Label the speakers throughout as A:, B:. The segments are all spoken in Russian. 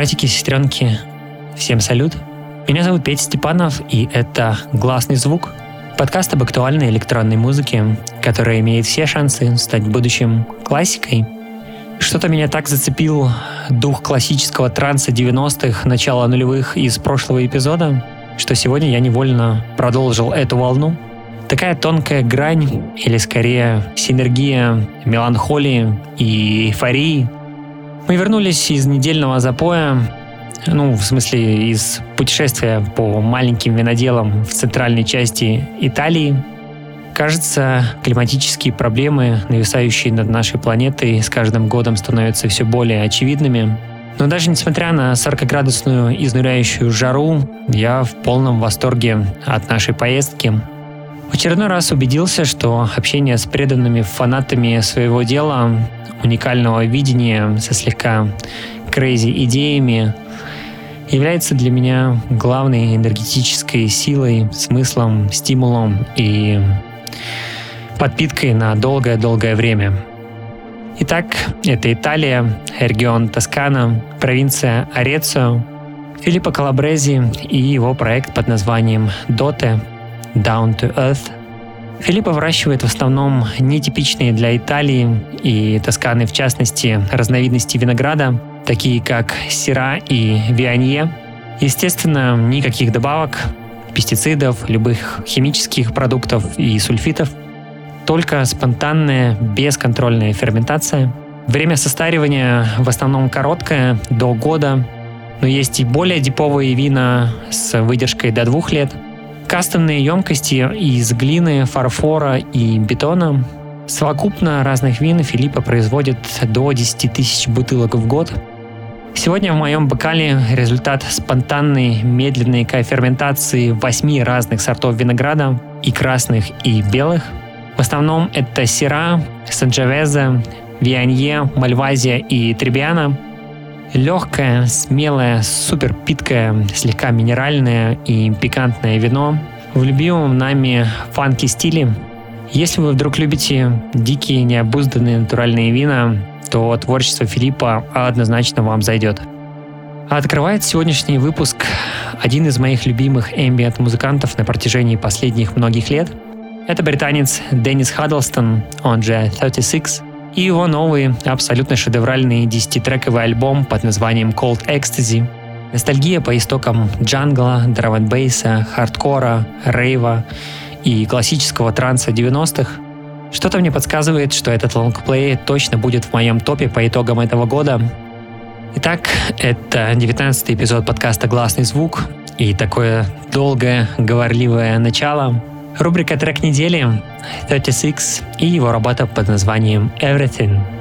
A: Братики, сестренки, всем салют. Меня зовут Петя Степанов, и это «Гласный звук» — подкаст об актуальной электронной музыке, которая имеет все шансы стать в будущем классикой. Что-то меня так зацепил дух классического транса 90-х, начала нулевых из прошлого эпизода, что сегодня я невольно продолжил эту волну. Такая тонкая грань, или скорее синергия меланхолии и эйфории — мы вернулись из недельного запоя, ну, в смысле, из путешествия по маленьким виноделам в центральной части Италии. Кажется, климатические проблемы, нависающие над нашей планетой, с каждым годом становятся все более очевидными. Но даже несмотря на 40-градусную изнуряющую жару, я в полном восторге от нашей поездки. В очередной раз убедился, что общение с преданными фанатами своего дела уникального видения со слегка крейзи идеями является для меня главной энергетической силой, смыслом, стимулом и подпиткой на долгое-долгое время. Итак, это Италия, регион Тоскана, провинция Орецио, Филиппо Калабрези и его проект под названием «Доте» – «Down to Earth» – Филиппа выращивает в основном нетипичные для Италии и Тосканы в частности разновидности винограда, такие как сира и вианье. Естественно, никаких добавок, пестицидов, любых химических продуктов и сульфитов. Только спонтанная, бесконтрольная ферментация. Время состаривания в основном короткое, до года, но есть и более диповые вина с выдержкой до двух лет – Кастомные емкости из глины, фарфора и бетона. Совокупно разных вин Филиппа производит до 10 тысяч бутылок в год. Сегодня в моем бокале результат спонтанной медленной коферментации восьми разных сортов винограда, и красных, и белых. В основном это Сера, Санджавеза, Вианье, Мальвазия и Требиана – Легкое, смелое, супер питкое, слегка минеральное и пикантное вино в любимом нами фанки стиле. Если вы вдруг любите дикие, необузданные натуральные вина, то творчество Филиппа однозначно вам зайдет. А открывает сегодняшний выпуск один из моих любимых эмбиент-музыкантов на протяжении последних многих лет. Это британец Деннис Хаддлстон, он же 36, и его новый, абсолютно шедевральный 10-трековый альбом под названием Cold Ecstasy. Ностальгия по истокам джангла, драм бейса хардкора, рейва и классического транса 90-х. Что-то мне подсказывает, что этот лонгплей точно будет в моем топе по итогам этого года. Итак, это 19 эпизод подкаста «Гласный звук» и такое долгое, говорливое начало – Рубрика «Трек недели» 36 и его работа под названием «Everything».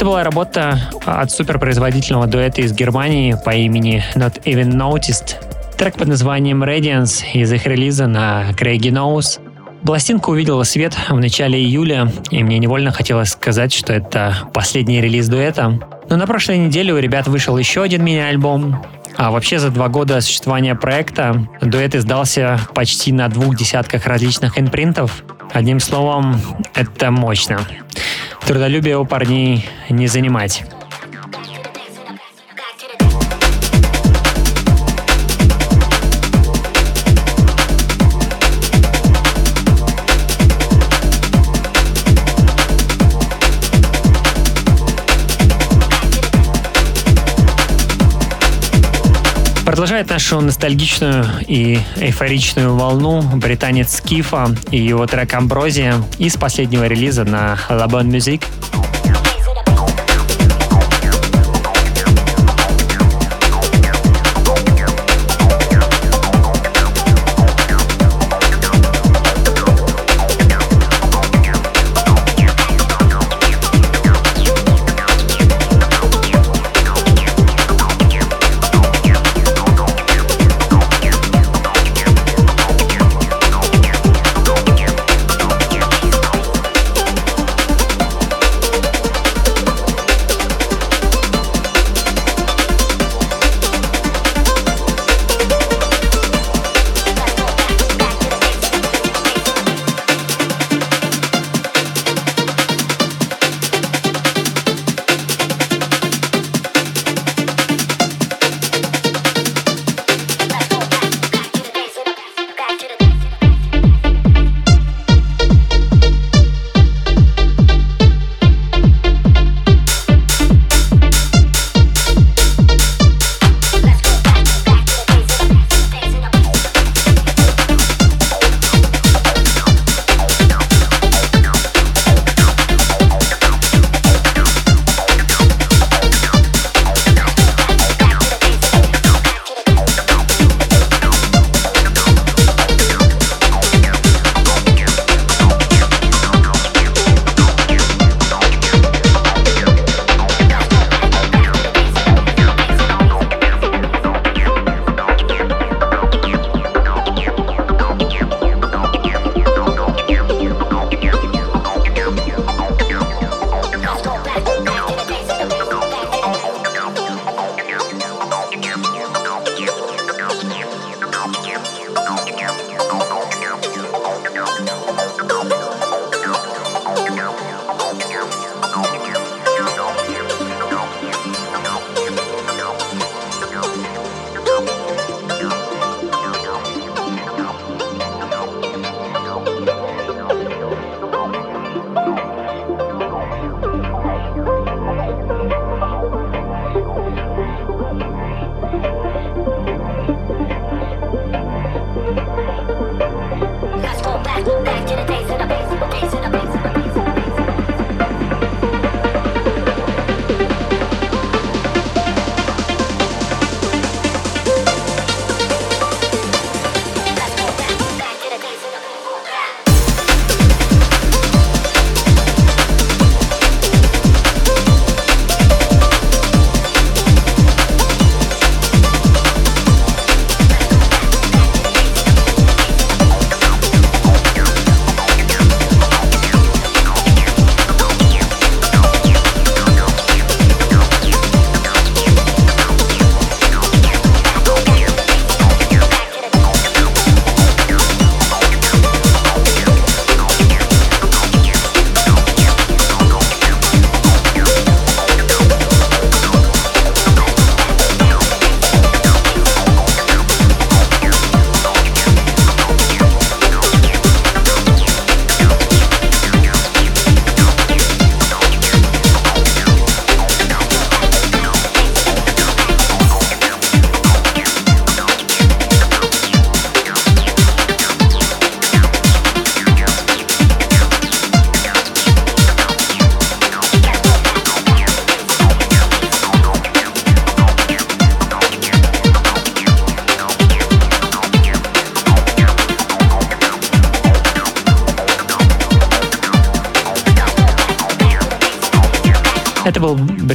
A: Новая работа от суперпроизводительного дуэта из Германии по имени Not Even Noticed. Трек под названием Radiance из их релиза на Craigie Nose. Пластинка увидела свет в начале июля, и мне невольно хотелось сказать, что это последний релиз дуэта. Но на прошлой неделе у ребят вышел еще один мини-альбом, а вообще за два года существования проекта дуэт издался почти на двух десятках различных инпринтов. Одним словом, это мощно. Трудолюбие у парней не занимать. Продолжает нашу ностальгичную и эйфоричную волну британец Скифа и его трек «Амброзия» из последнего релиза на Labon Music – Это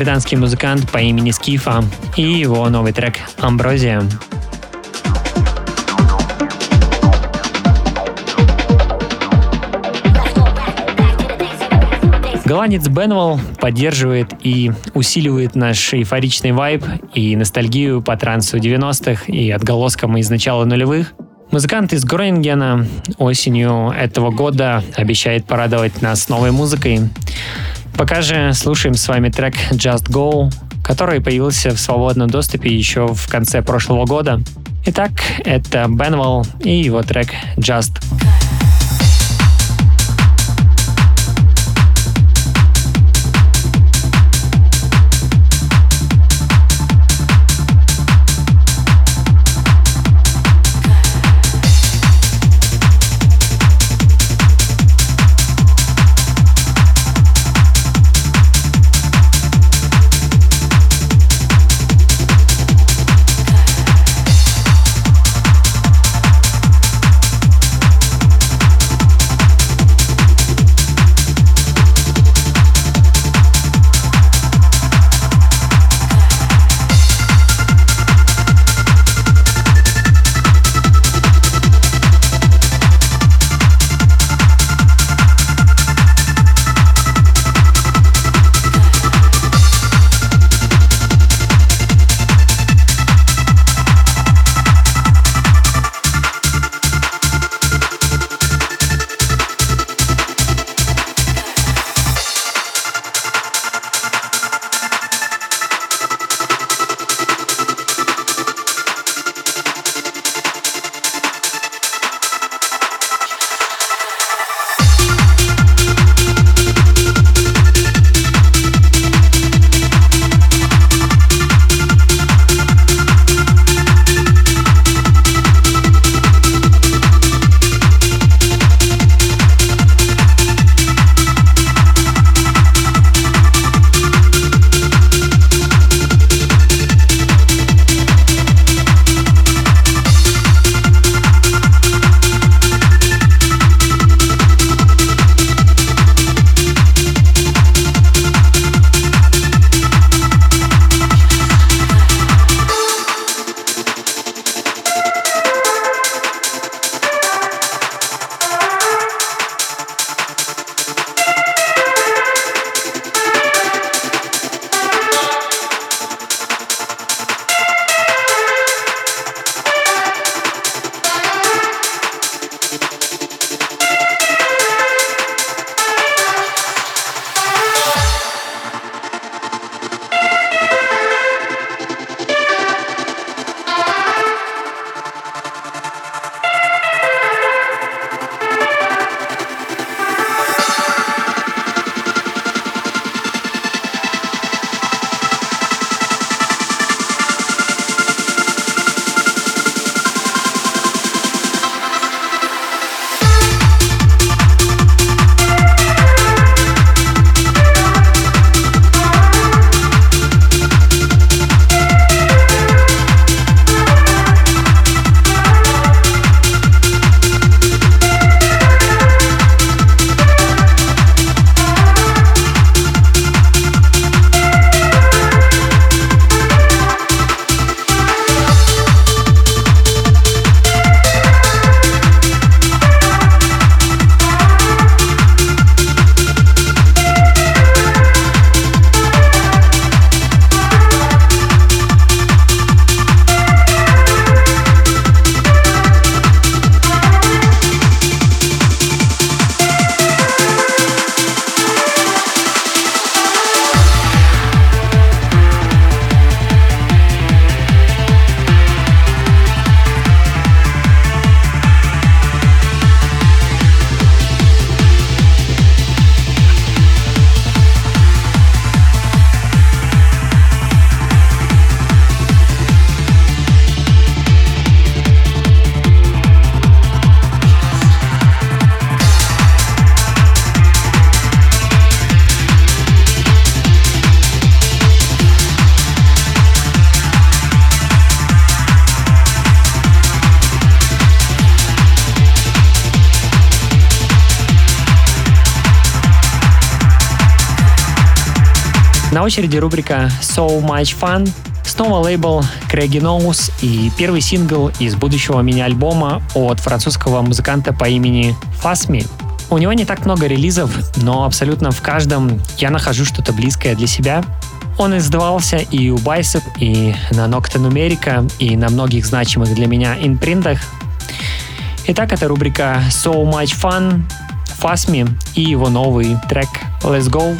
A: британский музыкант по имени Скифа и его новый трек «Амброзия». Голландец Бенвелл поддерживает и усиливает наш эйфоричный вайб и ностальгию по трансу 90-х и отголоскам из начала нулевых. Музыкант из Гронингена осенью этого года обещает порадовать нас новой музыкой. Пока же слушаем с вами трек Just Go, который появился в свободном доступе еще в конце прошлого года. Итак, это Бенвелл и его трек Just Go. Очереди рубрика So Much Fun, снова лейбл Craigie Knows и первый сингл из будущего мини-альбома от французского музыканта по имени Fasmi. У него не так много релизов, но абсолютно в каждом я нахожу что-то близкое для себя. Он издавался и у Bicep, и на Nocta Numerica, и на многих значимых для меня инпринтах. Итак, это рубрика So Much Fun, Fasmi и его новый трек Let's Go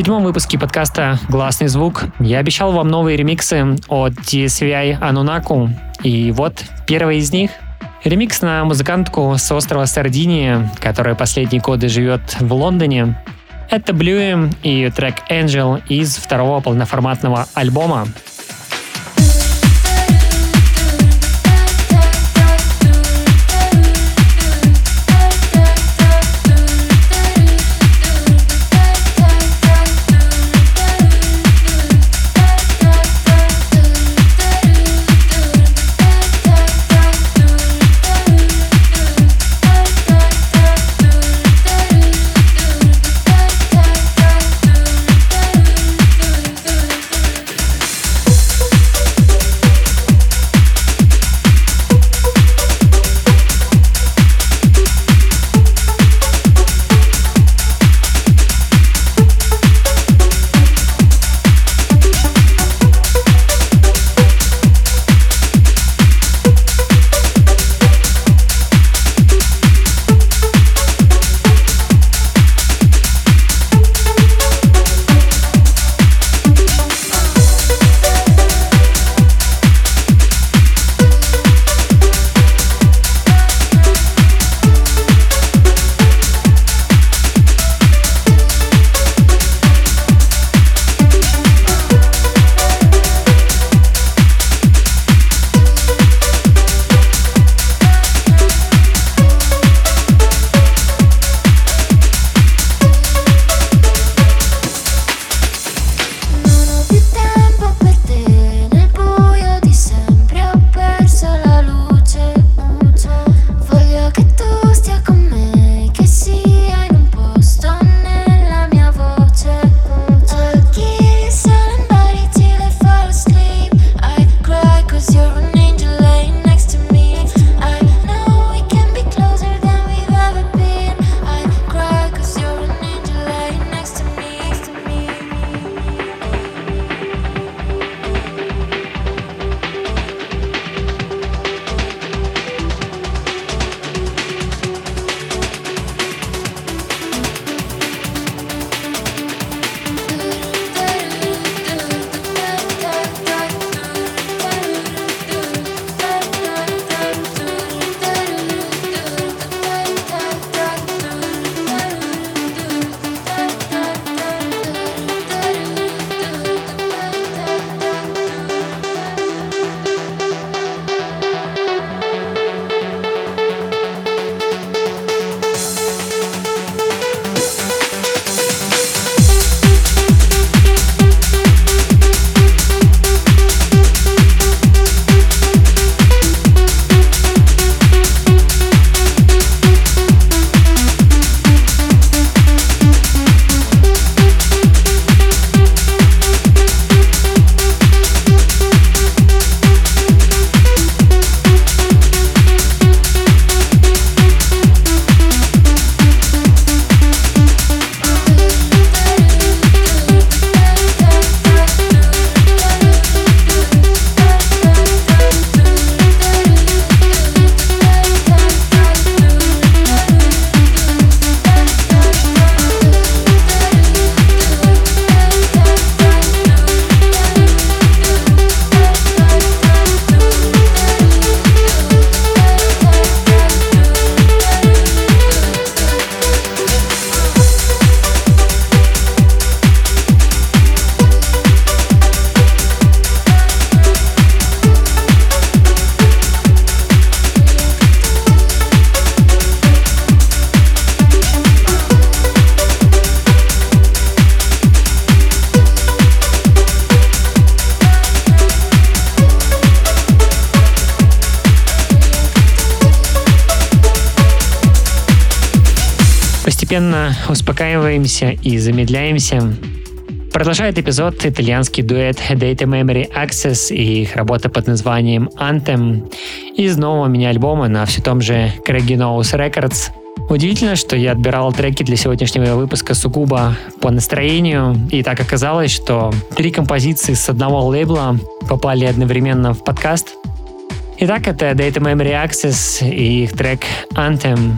A: седьмом выпуске подкаста «Гласный звук» я обещал вам новые ремиксы от DSVI Anunaku. И вот первый из них. Ремикс на музыкантку с острова Сардиния, которая последние годы живет в Лондоне.
B: Это Blue и трек Angel из второго полноформатного альбома постепенно успокаиваемся и замедляемся. Продолжает эпизод итальянский дуэт Data Memory Access и их работа под названием Anthem из нового мини-альбома на все том же Craigie Nose Records. Удивительно, что я отбирал треки для сегодняшнего выпуска сугубо по настроению, и так оказалось, что три композиции с одного лейбла попали одновременно в подкаст. Итак, это Data Memory Access и их трек Anthem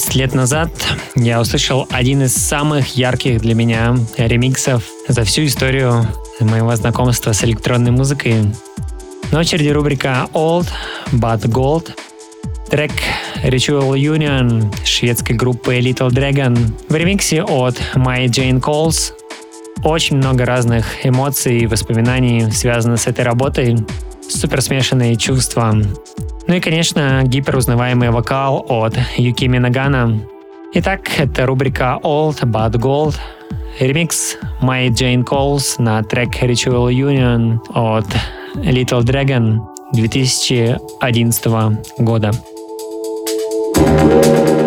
C: 12 лет назад я услышал один из самых ярких для меня ремиксов за всю историю моего знакомства с электронной музыкой. На очереди рубрика Old But Gold. Трек Ritual Union шведской группы Little Dragon в ремиксе от My Jane Calls. Очень много разных эмоций и воспоминаний связано с этой работой. Супер смешанные чувства. Ну и, конечно, гиперузнаваемый вокал от Юкими Нагана. Итак, это рубрика Old But Gold. Ремикс My Jane Calls на трек Ritual Union от Little Dragon 2011 года.
A: Это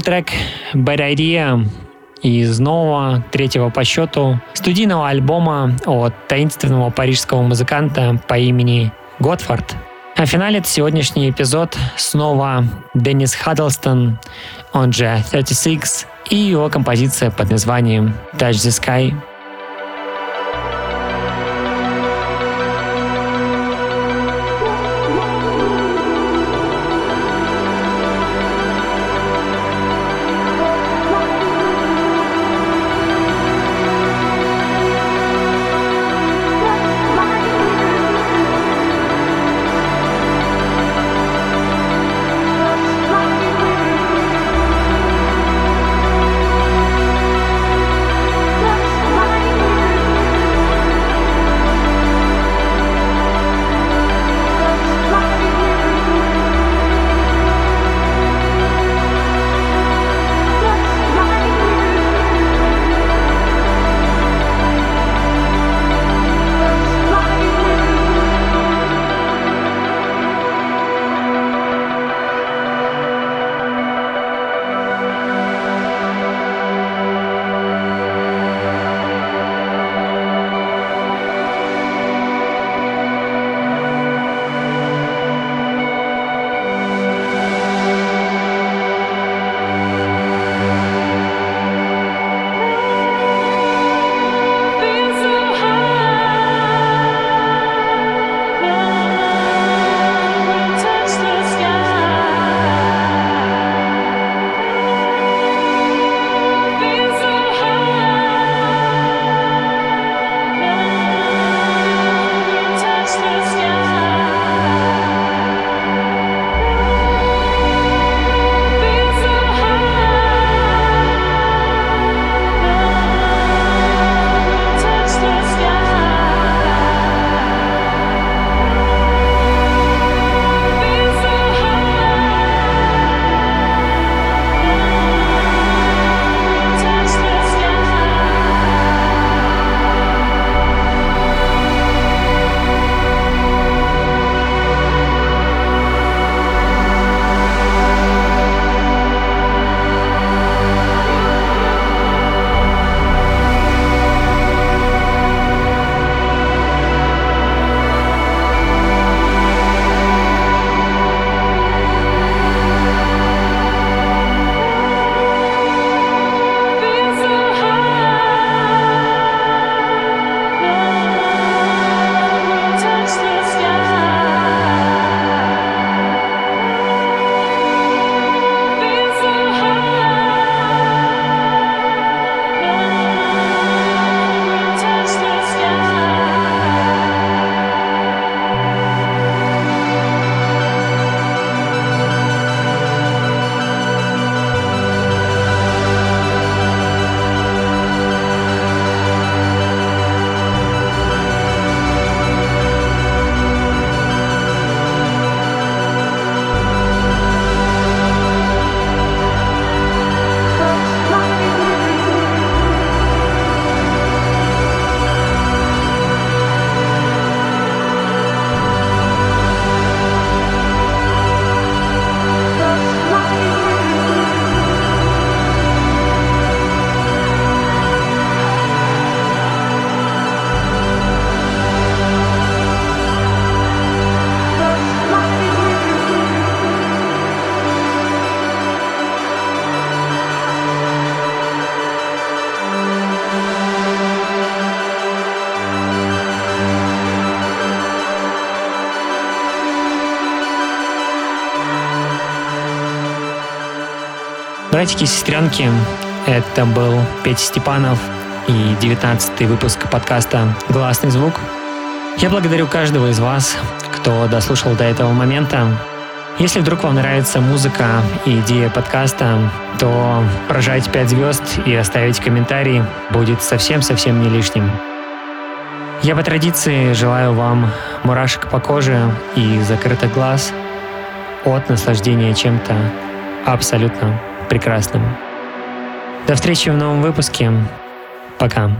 A: был трек Bad Idea из нового, третьего по счету, студийного альбома от таинственного парижского музыканта по имени Готфорд. А финалит сегодняшний эпизод снова Деннис Хаддлстон, он же 36, и его композиция под названием Touch the Sky Братики и сестренки, это был Петя Степанов и 19 выпуск подкаста «Гласный звук». Я благодарю каждого из вас, кто дослушал до этого момента. Если вдруг вам нравится музыка и идея подкаста, то прожать 5 звезд и оставить комментарий будет совсем-совсем не лишним. Я по традиции желаю вам мурашек по коже и закрытых глаз от наслаждения чем-то абсолютно прекрасным. До встречи в новом выпуске. Пока.